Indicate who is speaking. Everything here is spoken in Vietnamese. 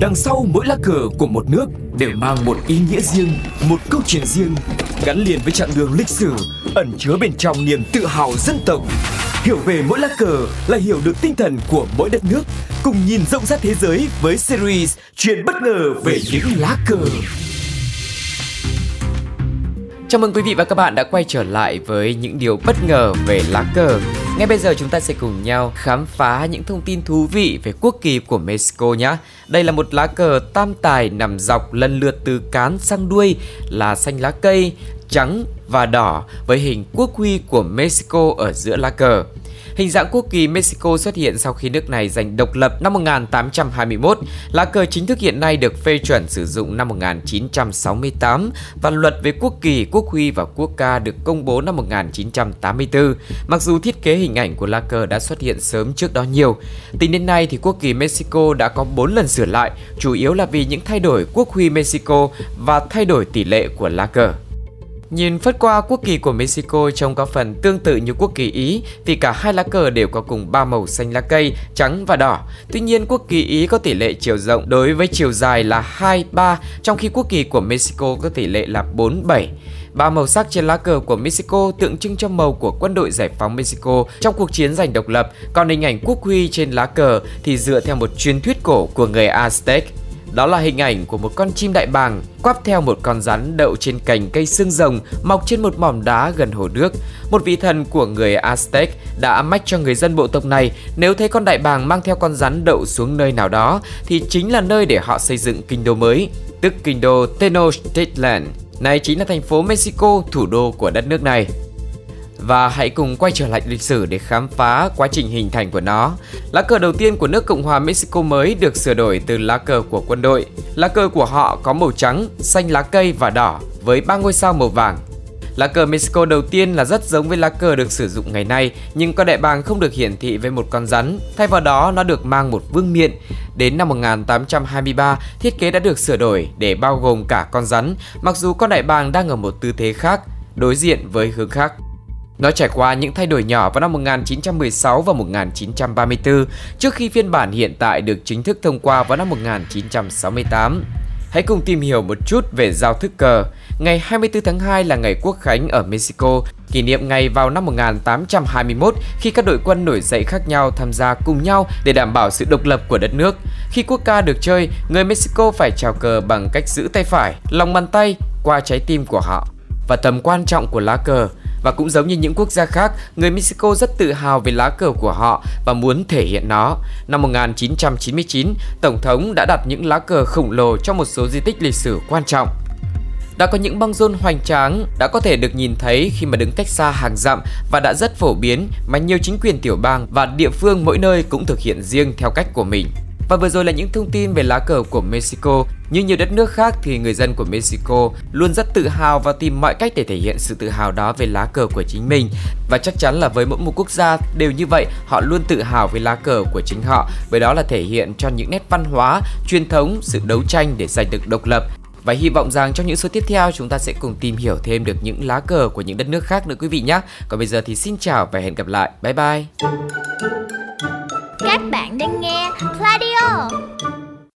Speaker 1: Đằng sau mỗi lá cờ của một nước đều mang một ý nghĩa riêng, một câu chuyện riêng, gắn liền với chặng đường lịch sử, ẩn chứa bên trong niềm tự hào dân tộc. Hiểu về mỗi lá cờ là hiểu được tinh thần của mỗi đất nước, cùng nhìn rộng rãi thế giới với series Chuyện bất ngờ về những lá cờ.
Speaker 2: Chào mừng quý vị và các bạn đã quay trở lại với những điều bất ngờ về lá cờ. Ngay bây giờ chúng ta sẽ cùng nhau khám phá những thông tin thú vị về quốc kỳ của Mexico nhé. Đây là một lá cờ tam tài nằm dọc lần lượt từ cán sang đuôi là xanh lá cây, trắng và đỏ với hình quốc huy của Mexico ở giữa lá cờ. Hình dạng quốc kỳ Mexico xuất hiện sau khi nước này giành độc lập năm 1821. Lá cờ chính thức hiện nay được phê chuẩn sử dụng năm 1968 và luật về quốc kỳ, quốc huy và quốc ca được công bố năm 1984. Mặc dù thiết kế hình ảnh của lá cờ đã xuất hiện sớm trước đó nhiều, tính đến nay thì quốc kỳ Mexico đã có 4 lần sửa lại, chủ yếu là vì những thay đổi quốc huy Mexico và thay đổi tỷ lệ của lá cờ. Nhìn phất qua quốc kỳ của Mexico trông có phần tương tự như quốc kỳ Ý vì cả hai lá cờ đều có cùng ba màu xanh lá cây, trắng và đỏ. Tuy nhiên quốc kỳ Ý có tỷ lệ chiều rộng đối với chiều dài là 2, 3 trong khi quốc kỳ của Mexico có tỷ lệ là 4, 7. Ba màu sắc trên lá cờ của Mexico tượng trưng cho màu của quân đội giải phóng Mexico trong cuộc chiến giành độc lập, còn hình ảnh quốc huy trên lá cờ thì dựa theo một truyền thuyết cổ của người Aztec. Đó là hình ảnh của một con chim đại bàng quắp theo một con rắn đậu trên cành cây xương rồng mọc trên một mỏm đá gần hồ nước. Một vị thần của người Aztec đã mách cho người dân bộ tộc này nếu thấy con đại bàng mang theo con rắn đậu xuống nơi nào đó thì chính là nơi để họ xây dựng kinh đô mới, tức kinh đô Tenochtitlan. Này chính là thành phố Mexico, thủ đô của đất nước này và hãy cùng quay trở lại lịch sử để khám phá quá trình hình thành của nó. Lá cờ đầu tiên của nước Cộng hòa Mexico mới được sửa đổi từ lá cờ của quân đội. Lá cờ của họ có màu trắng, xanh lá cây và đỏ với ba ngôi sao màu vàng. Lá cờ Mexico đầu tiên là rất giống với lá cờ được sử dụng ngày nay, nhưng con đại bàng không được hiển thị với một con rắn, thay vào đó nó được mang một vương miện. Đến năm 1823, thiết kế đã được sửa đổi để bao gồm cả con rắn, mặc dù con đại bàng đang ở một tư thế khác, đối diện với hướng khác. Nó trải qua những thay đổi nhỏ vào năm 1916 và 1934 trước khi phiên bản hiện tại được chính thức thông qua vào năm 1968. Hãy cùng tìm hiểu một chút về giao thức cờ. Ngày 24 tháng 2 là ngày quốc khánh ở Mexico, kỷ niệm ngày vào năm 1821 khi các đội quân nổi dậy khác nhau tham gia cùng nhau để đảm bảo sự độc lập của đất nước. Khi quốc ca được chơi, người Mexico phải chào cờ bằng cách giữ tay phải, lòng bàn tay qua trái tim của họ. Và tầm quan trọng của lá cờ và cũng giống như những quốc gia khác, người Mexico rất tự hào về lá cờ của họ và muốn thể hiện nó. Năm 1999, Tổng thống đã đặt những lá cờ khổng lồ trong một số di tích lịch sử quan trọng đã có những băng rôn hoành tráng đã có thể được nhìn thấy khi mà đứng cách xa hàng dặm và đã rất phổ biến mà nhiều chính quyền tiểu bang và địa phương mỗi nơi cũng thực hiện riêng theo cách của mình. Và vừa rồi là những thông tin về lá cờ của Mexico. Như nhiều đất nước khác thì người dân của Mexico luôn rất tự hào và tìm mọi cách để thể hiện sự tự hào đó về lá cờ của chính mình. Và chắc chắn là với mỗi một quốc gia đều như vậy, họ luôn tự hào với lá cờ của chính họ. Bởi đó là thể hiện cho những nét văn hóa, truyền thống, sự đấu tranh để giành được độc lập và hy vọng rằng trong những số tiếp theo chúng ta sẽ cùng tìm hiểu thêm được những lá cờ của những đất nước khác nữa quý vị nhé. Còn bây giờ thì xin chào và hẹn gặp lại. Bye bye.
Speaker 3: Các bạn đang nghe Pladio 到